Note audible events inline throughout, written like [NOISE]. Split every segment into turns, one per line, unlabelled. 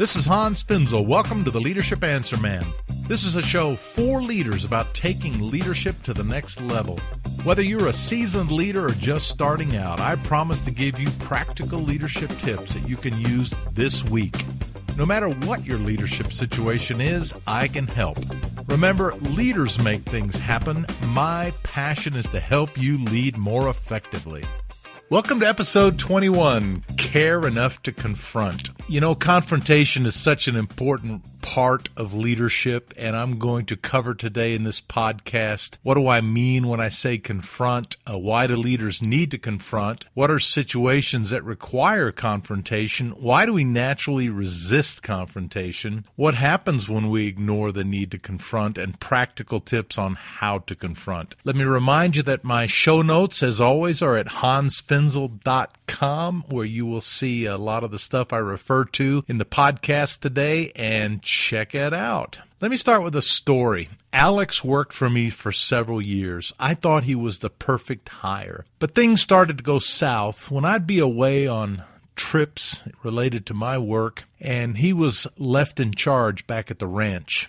This is Hans Finzel. Welcome to the Leadership Answer Man. This is a show for leaders about taking leadership to the next level. Whether you're a seasoned leader or just starting out, I promise to give you practical leadership tips that you can use this week. No matter what your leadership situation is, I can help. Remember, leaders make things happen. My passion is to help you lead more effectively. Welcome to episode 21 Care Enough to Confront. You know, confrontation is such an important part of leadership, and I'm going to cover today in this podcast what do I mean when I say confront? Uh, why do leaders need to confront? What are situations that require confrontation? Why do we naturally resist confrontation? What happens when we ignore the need to confront? And practical tips on how to confront. Let me remind you that my show notes, as always, are at hansfinzel.com, where you will see a lot of the stuff I refer to in the podcast today and check it out. Let me start with a story. Alex worked for me for several years. I thought he was the perfect hire. But things started to go south when I'd be away on trips related to my work, and he was left in charge back at the ranch.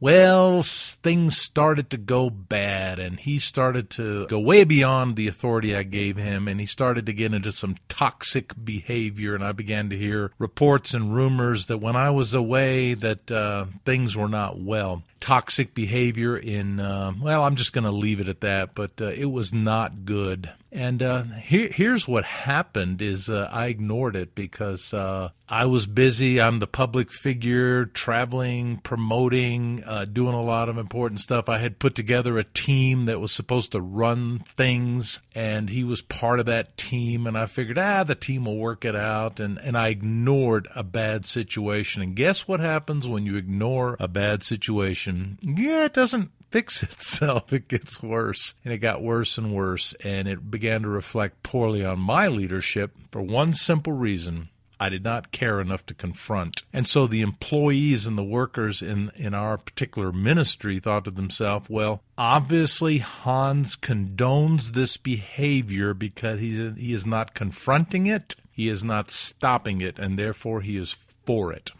Well, things started to go bad, and he started to go way beyond the authority I gave him, and he started to get into some toxic behavior. And I began to hear reports and rumors that when I was away, that uh, things were not well. Toxic behavior in uh, well, I'm just going to leave it at that. But uh, it was not good. And uh, here, here's what happened: is uh, I ignored it because uh, I was busy. I'm the public figure, traveling, promoting, uh, doing a lot of important stuff. I had put together a team that was supposed to run things, and he was part of that team. And I figured, ah, the team will work it out. And and I ignored a bad situation. And guess what happens when you ignore a bad situation? Yeah, it doesn't fix [LAUGHS] itself. It gets worse. And it got worse and worse. And it began to reflect poorly on my leadership for one simple reason. I did not care enough to confront. And so the employees and the workers in, in our particular ministry thought to themselves, well, obviously Hans condones this behavior because he's, he is not confronting it, he is not stopping it, and therefore he is for it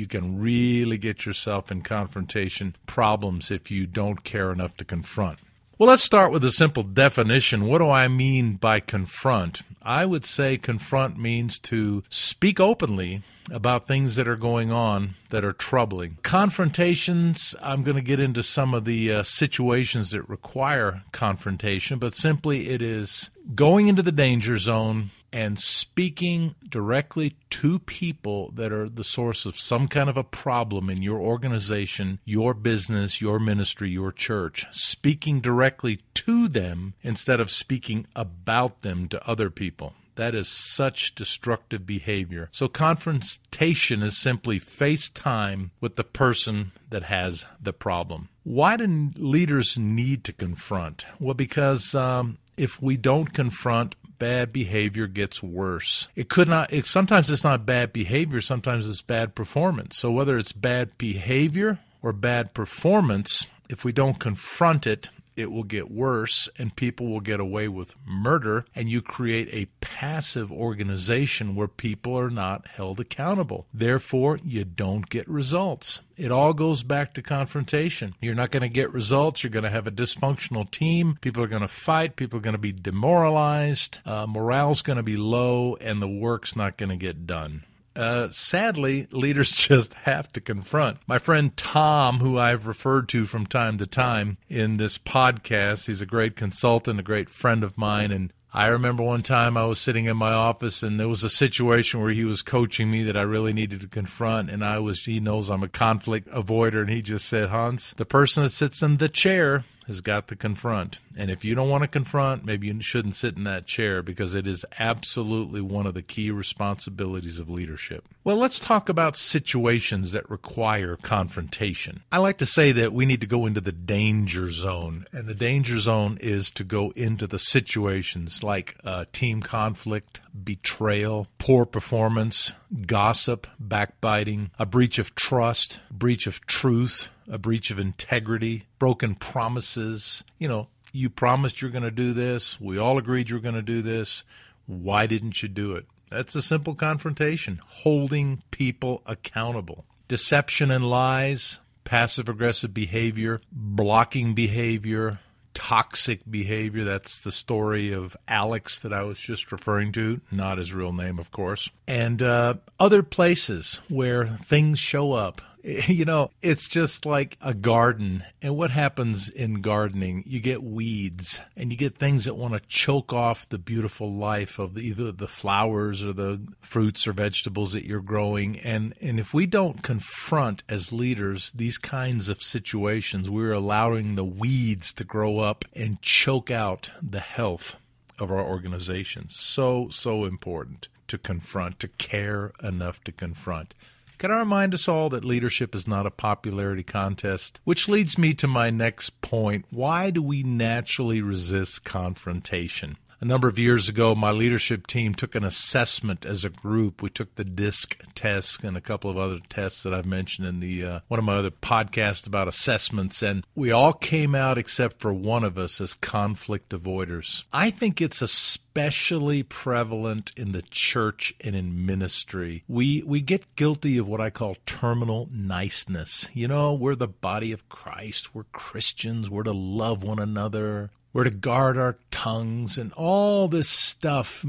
you can really get yourself in confrontation problems if you don't care enough to confront. Well, let's start with a simple definition. What do I mean by confront? I would say confront means to speak openly about things that are going on that are troubling. Confrontations, I'm going to get into some of the uh, situations that require confrontation, but simply it is going into the danger zone and speaking directly to people that are the source of some kind of a problem in your organization, your business, your ministry, your church, speaking directly to them instead of speaking about them to other people. That is such destructive behavior. So, confrontation is simply face time with the person that has the problem. Why do leaders need to confront? Well, because um, if we don't confront, bad behavior gets worse. It could not, it, sometimes it's not bad behavior, sometimes it's bad performance. So whether it's bad behavior or bad performance, if we don't confront it, it will get worse and people will get away with murder and you create a passive organization where people are not held accountable. Therefore, you don't get results. It all goes back to confrontation. You're not going to get results. You're going to have a dysfunctional team. People are going to fight. People are going to be demoralized. Uh, morale's going to be low, and the work's not going to get done uh, sadly, leaders [LAUGHS] just have to confront. My friend Tom, who I've referred to from time to time in this podcast, he's a great consultant, a great friend of mine, and I remember one time I was sitting in my office and there was a situation where he was coaching me that I really needed to confront and I was he knows I'm a conflict avoider and he just said, "Hans, the person that sits in the chair has got to confront. And if you don't want to confront, maybe you shouldn't sit in that chair because it is absolutely one of the key responsibilities of leadership. Well, let's talk about situations that require confrontation. I like to say that we need to go into the danger zone, and the danger zone is to go into the situations like uh, team conflict, betrayal, poor performance, gossip, backbiting, a breach of trust, breach of truth, a breach of integrity, broken promises. You know, you promised you're going to do this. We all agreed you're going to do this. Why didn't you do it? That's a simple confrontation, holding people accountable. Deception and lies, passive aggressive behavior, blocking behavior, toxic behavior. That's the story of Alex that I was just referring to, not his real name, of course. And uh, other places where things show up [LAUGHS] you know, it's just like a garden. And what happens in gardening? You get weeds and you get things that want to choke off the beautiful life of the, either the flowers or the fruits or vegetables that you're growing. And, and if we don't confront as leaders these kinds of situations, we're allowing the weeds to grow up and choke out the health of our organizations. So, so important to confront, to care enough to confront. Can I remind us all that leadership is not a popularity contest? Which leads me to my next point. Why do we naturally resist confrontation? A number of years ago, my leadership team took an assessment as a group. We took the DISC test and a couple of other tests that I've mentioned in the uh, one of my other podcasts about assessments, and we all came out except for one of us as conflict avoiders. I think it's especially prevalent in the church and in ministry. We we get guilty of what I call terminal niceness. You know, we're the body of Christ. We're Christians. We're to love one another. We're to guard our tongues, and all this stuff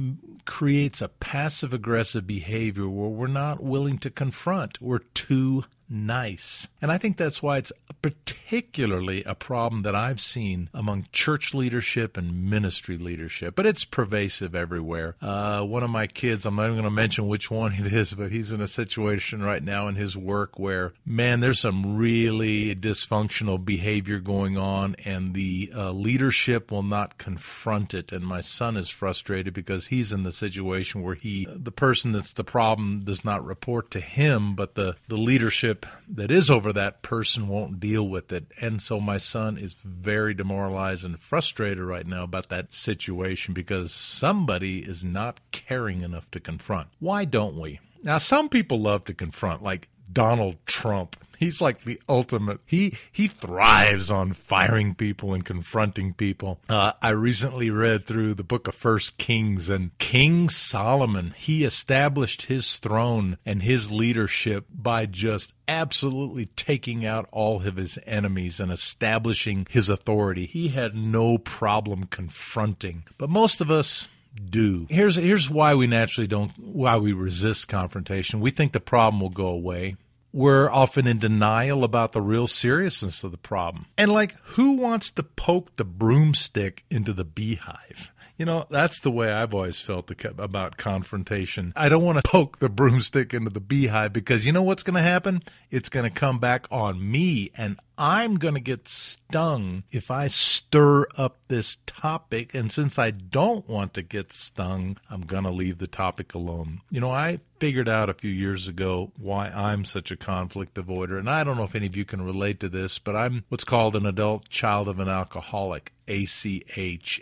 creates a passive aggressive behavior where we're not willing to confront. We're too nice. And I think that's why it's particularly a problem that I've seen among church leadership and ministry leadership, but it's pervasive everywhere. Uh, one of my kids, I'm not even going to mention which one it is, but he's in a situation right now in his work where, man, there's some really dysfunctional behavior going on, and the uh, leadership will not confront it. And my son is frustrated because he's in the situation where he, the person that's the problem, does not report to him, but the, the leadership that is over that person won't deal with it. And so my son is very demoralized and frustrated right now about that situation because somebody is not caring enough to confront. Why don't we? Now, some people love to confront, like Donald Trump. He's like the ultimate. He he thrives on firing people and confronting people. Uh, I recently read through the book of First Kings, and King Solomon he established his throne and his leadership by just absolutely taking out all of his enemies and establishing his authority. He had no problem confronting, but most of us do. Here's here's why we naturally don't why we resist confrontation. We think the problem will go away we're often in denial about the real seriousness of the problem. And like, who wants to poke the broomstick into the beehive? You know, that's the way I've always felt about confrontation. I don't want to poke the broomstick into the beehive because you know what's going to happen? It's going to come back on me and I'm going to get stung if I stir up this topic. And since I don't want to get stung, I'm going to leave the topic alone. You know, I figured out a few years ago why I'm such a conflict avoider. And I don't know if any of you can relate to this, but I'm what's called an adult child of an alcoholic, ACH.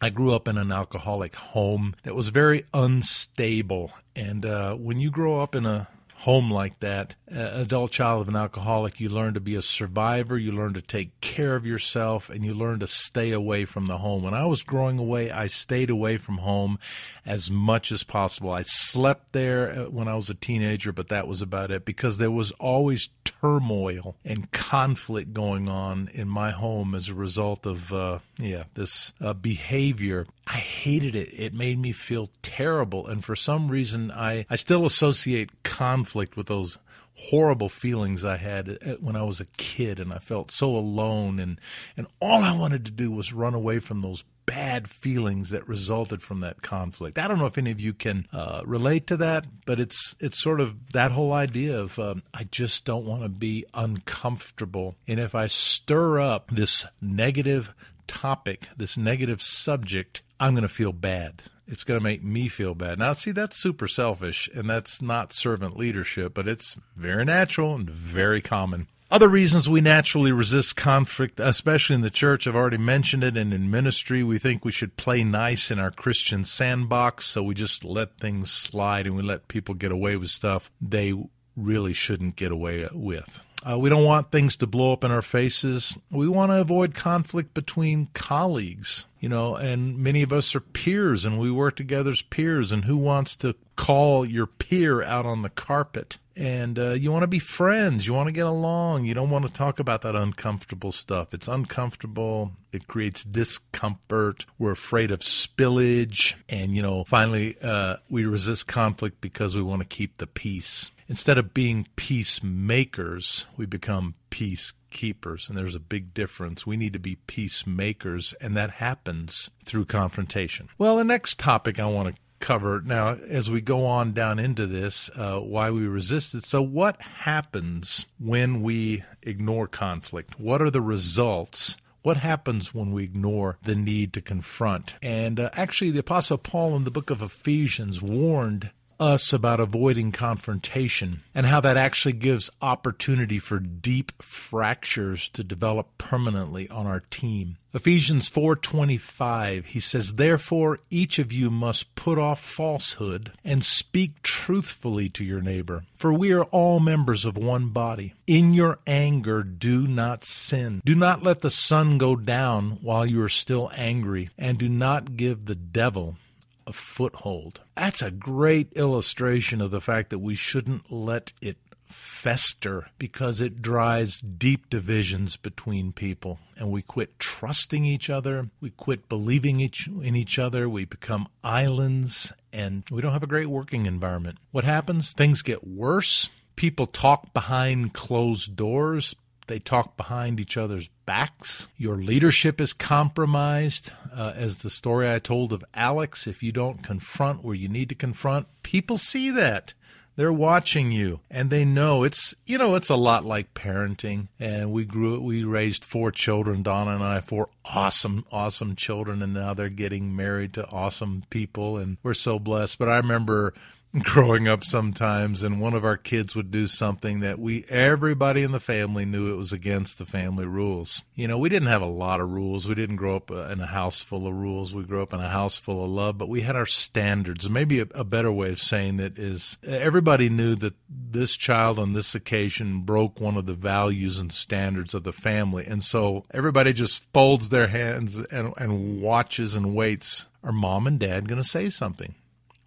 I grew up in an alcoholic home that was very unstable. And uh, when you grow up in a home like that, uh, adult child of an alcoholic, you learn to be a survivor, you learn to take care of yourself, and you learn to stay away from the home. When I was growing away, I stayed away from home as much as possible. I slept there uh, when I was a teenager, but that was about it because there was always turmoil and conflict going on in my home as a result of uh, yeah this uh, behavior I hated it. It made me feel terrible. And for some reason, I, I still associate conflict with those horrible feelings I had when I was a kid and I felt so alone and and all I wanted to do was run away from those bad feelings that resulted from that conflict. I don't know if any of you can uh, relate to that, but it's it's sort of that whole idea of um, I just don't want to be uncomfortable, and if I stir up this negative topic, this negative subject, I'm going to feel bad. It's going to make me feel bad. Now, see, that's super selfish and that's not servant leadership, but it's very natural and very common. Other reasons we naturally resist conflict, especially in the church, I've already mentioned it, and in ministry, we think we should play nice in our Christian sandbox, so we just let things slide and we let people get away with stuff they really shouldn't get away with. Uh, we don't want things to blow up in our faces. We want to avoid conflict between colleagues, you know, and many of us are peers and we work together as peers. And who wants to call your peer out on the carpet? And uh, you want to be friends. You want to get along. You don't want to talk about that uncomfortable stuff. It's uncomfortable. It creates discomfort. We're afraid of spillage. And, you know, finally, uh, we resist conflict because we want to keep the peace. Instead of being peacemakers, we become peacekeepers. And there's a big difference. We need to be peacemakers, and that happens through confrontation. Well, the next topic I want to cover now as we go on down into this uh, why we resist it so what happens when we ignore conflict what are the results what happens when we ignore the need to confront? And uh, actually, the Apostle Paul in the book of Ephesians warned us about avoiding confrontation and how that actually gives opportunity for deep fractures to develop permanently on our team. Ephesians 4:25 he says therefore each of you must put off falsehood and speak truthfully to your neighbor for we are all members of one body. In your anger do not sin. Do not let the sun go down while you are still angry and do not give the devil a foothold. That's a great illustration of the fact that we shouldn't let it fester because it drives deep divisions between people. And we quit trusting each other. We quit believing each in each other. We become islands and we don't have a great working environment. What happens? Things get worse. People talk behind closed doors. They talk behind each other's backs. Your leadership is compromised. Uh, as the story I told of Alex, if you don't confront where you need to confront, people see that. They're watching you and they know it's, you know, it's a lot like parenting. And we grew, we raised four children, Donna and I, four awesome, awesome children. And now they're getting married to awesome people. And we're so blessed. But I remember [LAUGHS] growing up sometimes and one of our kids would do something that we everybody in the family knew it was against the family rules. You know we didn't have a lot of rules. We didn't grow up uh, in a house full of rules. We grew up in a house full of love but we had our standards. Maybe a, a better way of saying that is everybody knew that this child on this occasion broke one of the values and standards of the family. And so everybody just folds their hands and, and watches and waits. Are mom and dad going to say something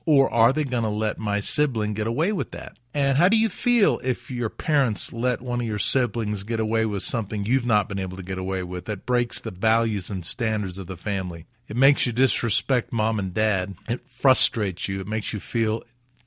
or are they going to let my sibling get away with that? And how do you feel if your parents let one of your siblings get away with something you've not been able to get away with that breaks the values and standards of the family? It makes you disrespect mom and dad. It frustrates you. It makes you feel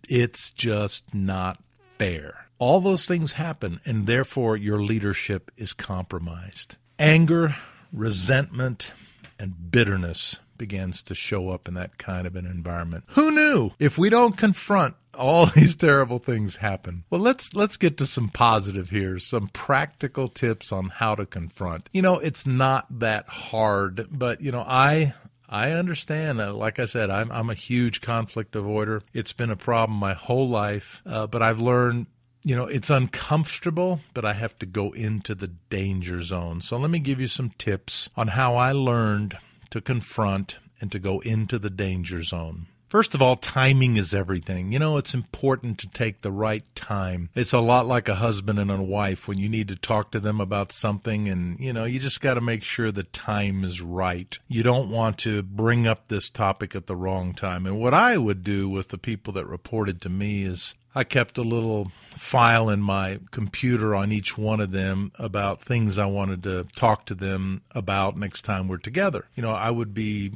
it's just not fair. All those things happen, and therefore your leadership is compromised. Anger, resentment, and bitterness begins to show up in that kind of an environment. Who knew? If we don't confront all [LAUGHS] these terrible things happen. Well, let's let's get to some positive here, some practical tips on how to confront. You know, it's not that hard, but you know, I I understand. Uh, like I said, I'm I'm a huge conflict avoider. It's been a problem my whole life, uh, but I've learned you know, it's uncomfortable, but I have to go into the danger zone. So let me give you some tips on how I learned to confront and to go into the danger zone. First of all, timing is everything. You know, it's important to take the right time. It's a lot like a husband and a wife when you need to talk to them about something and, you know, you just got to make sure the time is right. You don't want to bring up this topic at the wrong time. And what I would do with the people that reported to me is I kept a little file in my computer on each one of them about things I wanted to talk to them about next time we're together. You know, I would be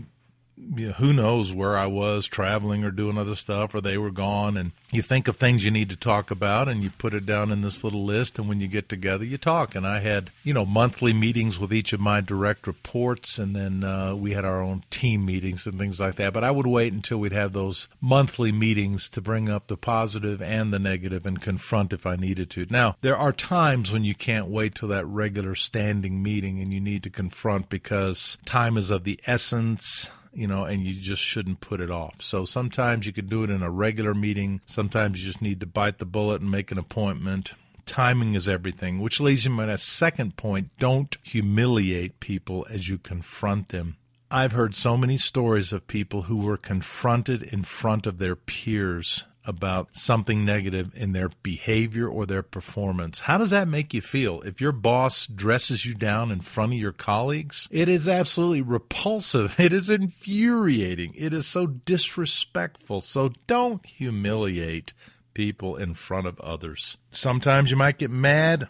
you know, who knows where I was traveling or doing other stuff, or they were gone. And you think of things you need to talk about, and you put it down in this little list. And when you get together, you talk. And I had, you know, monthly meetings with each of my direct reports, and then uh, we had our own team meetings and things like that. But I would wait until we'd have those monthly meetings to bring up the positive and the negative and confront if I needed to. Now, there are times when you can't wait till that regular standing meeting and you need to confront because time is of the essence you know, and you just shouldn't put it off. So sometimes you could do it in a regular meeting. You just need to bite the bullet and make an appointment. Timing is everything, which leads me to my second point. Don't humiliate people as you confront them. I've heard so many stories of people who were confronted in front of their peers about something negative in their behavior or their performance. How does that make you feel? If your boss dresses you down in front of your colleagues, it is absolutely repulsive. [LAUGHS] It is infuriating. It is so disrespectful. So don't humiliate people in front of others. Sometimes you might get mad.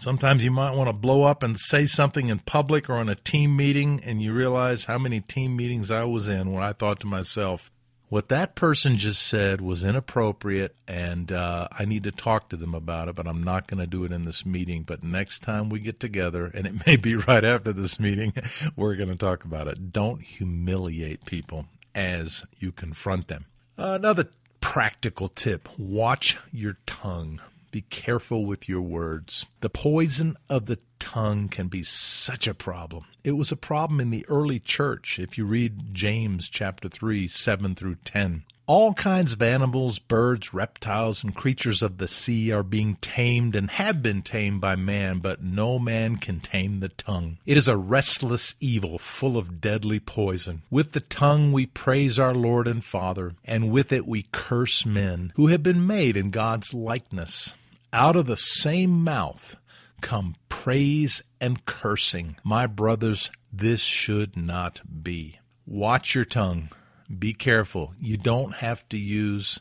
Sometimes you might want to blow up and say something in public or in a team meeting, and you realize how many team meetings I was in when I thought to myself, what that person just said was inappropriate, and uh, I need to talk to them about it, but I'm not going to do it in this meeting. But next time we get together, and it [LAUGHS] may be right after this meeting, [LAUGHS] we're going to talk about it. Don't humiliate people as you confront them. Another practical tip watch your tongue. Be careful with your words. The poison of the tongue can be such a problem. It was a problem in the early church if you read James chapter 3, 7 through 10. All kinds of animals, birds, reptiles, and creatures of the sea are being tamed and have been tamed by man, but no man can tame the tongue. It is a restless evil full of deadly poison. With the tongue we praise our Lord and Father, and with it we curse men who have been made in God's likeness. Out of the same mouth come praise and cursing. My brothers, this should not be. Watch your tongue. Be careful. You don't have to use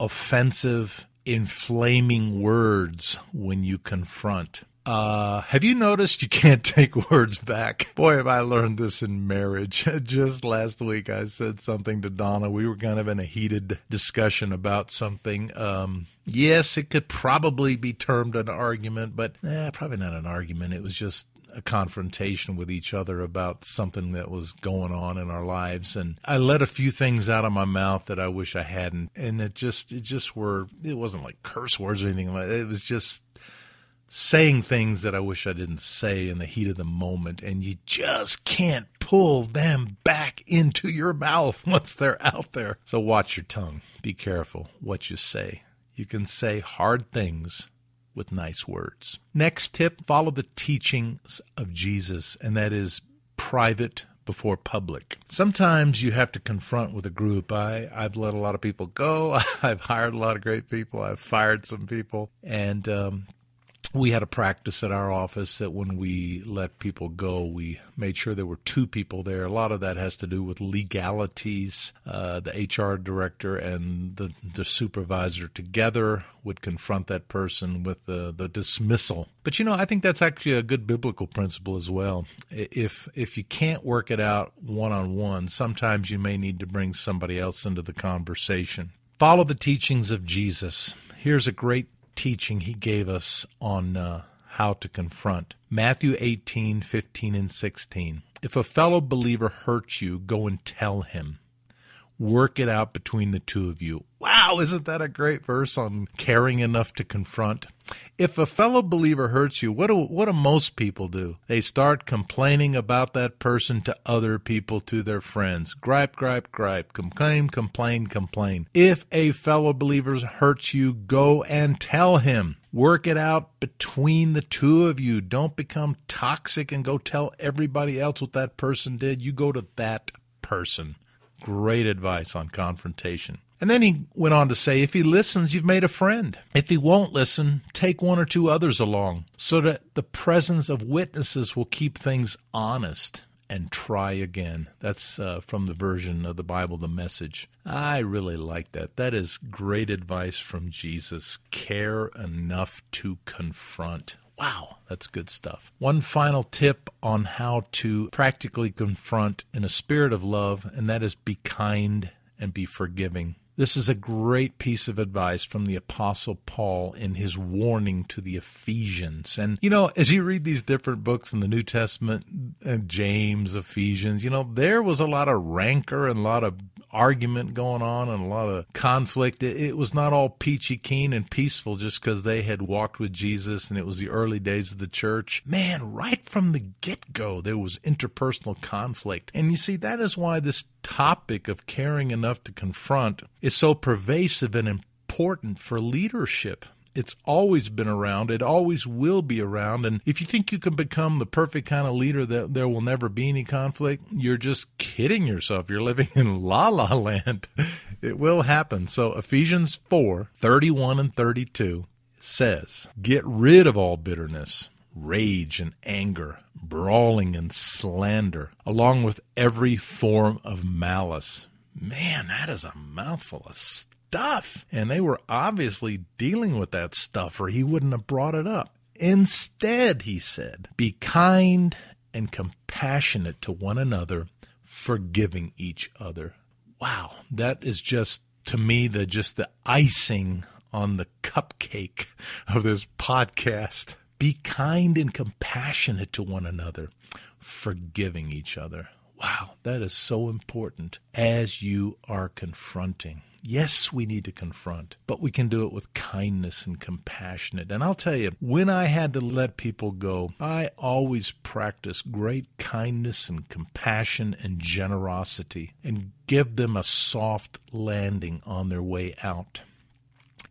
offensive, inflaming words when you confront. Uh, have you noticed you can't [LAUGHS] take words back? Boy, have I learned this in marriage. [LAUGHS] Just last week, I said something to Donna. We were kind of in a heated discussion about something. Um, yes, it could probably be termed an argument, but eh, probably not an argument. It was just a confrontation with each other about something that was going on in our lives and I let a few things out of my mouth that I wish I hadn't and it just it just were it wasn't like curse words or anything like that. It was just saying things that I wish I didn't say in the heat of the moment, and you just can't pull them back into your mouth [LAUGHS] once they're out there. So watch your tongue. Be careful what you say. You can say hard things with nice words. Next tip follow the teachings of Jesus, and that is private before public. Sometimes you have to confront with a group. I, I've let a lot of people go. [LAUGHS] I've hired a lot of great people. I've fired some people. And um, we had a practice at our office that when we let people go, we made sure there were two people there. A lot of that has to do with legalities. Uh, the HR director and the, the supervisor together would confront that person with the, the dismissal. But you know, I think that's actually a good biblical principle as well. If if you can't work it out one on one, sometimes you may need to bring somebody else into the conversation. Follow the teachings of Jesus. Here's a great teaching he gave us on uh, how to confront. Matthew 18, 15, and 16. If a fellow believer hurts you, go and tell him. Work it out between the two of you. Wow, isn't that a great verse on caring enough to confront? If a fellow believer hurts you, what do, what do most people do? They start complaining about that person to other people, to their friends. Gripe, gripe, gripe. Complain, complain, complain. If a fellow believer hurts you, go and tell him. Work it out between the two of you. Don't become toxic and go tell everybody else what that person did. You go to that person. Great advice on confrontation. And then he went on to say, if he listens, you've made a friend. If he won't listen, take one or two others along so that the presence of witnesses will keep things honest and try again. That's uh, from the version of the Bible, the message. I really like that. That is great advice from Jesus. Care enough to confront. Wow, that's good stuff. One final tip on how to practically confront in a spirit of love, and that is be kind and be forgiving. This is a great piece of advice from the Apostle Paul in his warning to the Ephesians. And, you know, as you read these different books in the New Testament, uh, James, Ephesians, you know, there was a lot of rancor and a lot of argument going on and a lot of conflict. It, was not all peachy keen and peaceful just because they had walked with Jesus and it was the early days of the church. Man, right from the get go, there was interpersonal conflict. And you see, that is why this topic of caring enough to confront is so pervasive and important for leadership. It's always been around. It always will be around. And if you think you can become the perfect kind of leader that there will never be any conflict, you're just kidding yourself. You're living in la la land. [LAUGHS] It will happen. So Ephesians 4 31 and 32 says, Get rid of all bitterness, rage and anger, brawling and slander, along with every form of malice. Man, that is a mouthful of stuff. And they were obviously dealing with that stuff, or he wouldn't have brought it up. Instead, he said, be kind and compassionate to one another, forgiving each other. Wow, that is just to me the just the icing on the cupcake of this podcast. Be kind and compassionate to one another, forgiving each other. Wow, that is so important as you are confronting Yes, we need to confront, but we can do it with kindness and compassionate. And I'll tell you, when I had to let people go, I always practice great kindness and compassion and generosity and give them a soft landing on their way out.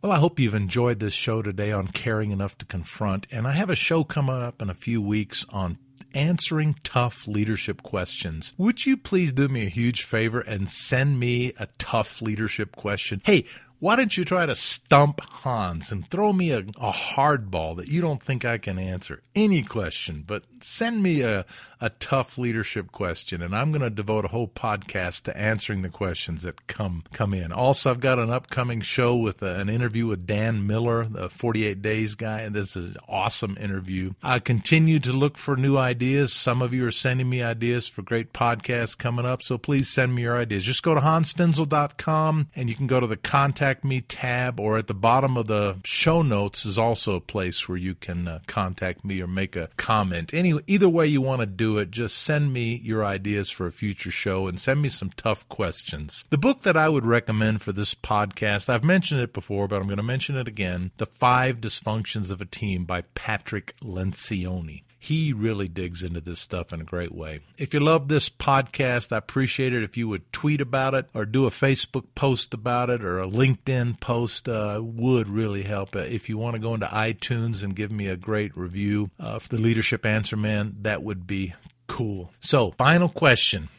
Well, I hope you've enjoyed this show today on caring enough to confront. And I have a show coming up in a few weeks on answering tough leadership questions. Would you please do me a huge favor and send me a tough leadership question? Hey, why don't you try to stump Hans and throw me a, a hardball that you don't think I can answer? Any question, but send me a, a tough leadership question, and I'm going to devote a whole podcast to answering the questions that come come in. Also, I've got an upcoming show with a, an interview with Dan Miller, the 48 Days guy, and this is an awesome interview. I continue to look for new ideas. Some of you are sending me ideas for great podcasts coming up, so please send me your ideas. Just go to hansfinzel.com, and you can go to the contact me tab, or at the bottom of the show notes is also a place where you can uh, contact me or make a comment. Any either way you want to do it, just send me your ideas for a future show and send me some tough questions. The book that I would recommend for this podcast, I've mentioned it before, but I'm going to mention it again The Five Dysfunctions of a Team by Patrick Lencioni. He really digs into this stuff in a great way. If you love this podcast, I appreciate it if you would tweet about it or do a Facebook post about it or a LinkedIn post. Uh, would really help. Uh, if you want to go into iTunes and give me a great review uh, for the Leadership Answer Man, that would be cool. So, final question.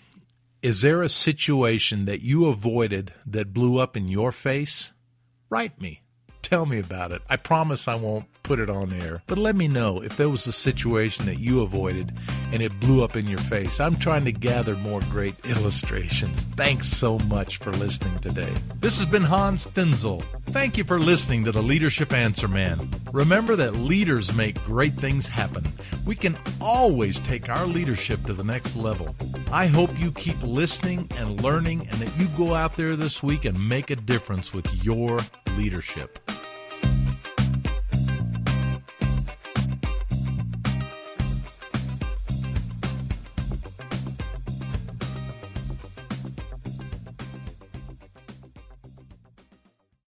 Is there a situation that you avoided that blew up in your face? Write me. Tell me about it. I promise I won't put it on air. But let me know if there was a situation that you avoided and it blew up in your face. I'm trying to gather more great [LAUGHS] illustrations. Thanks so much for listening today. This has been Hans Finzel. Thank you for listening to the Leadership Answer Man. Remember that leaders make great things happen. We can always take our leadership to the next level. I hope you keep listening and learning and that you go out there this week and make a difference with your leadership.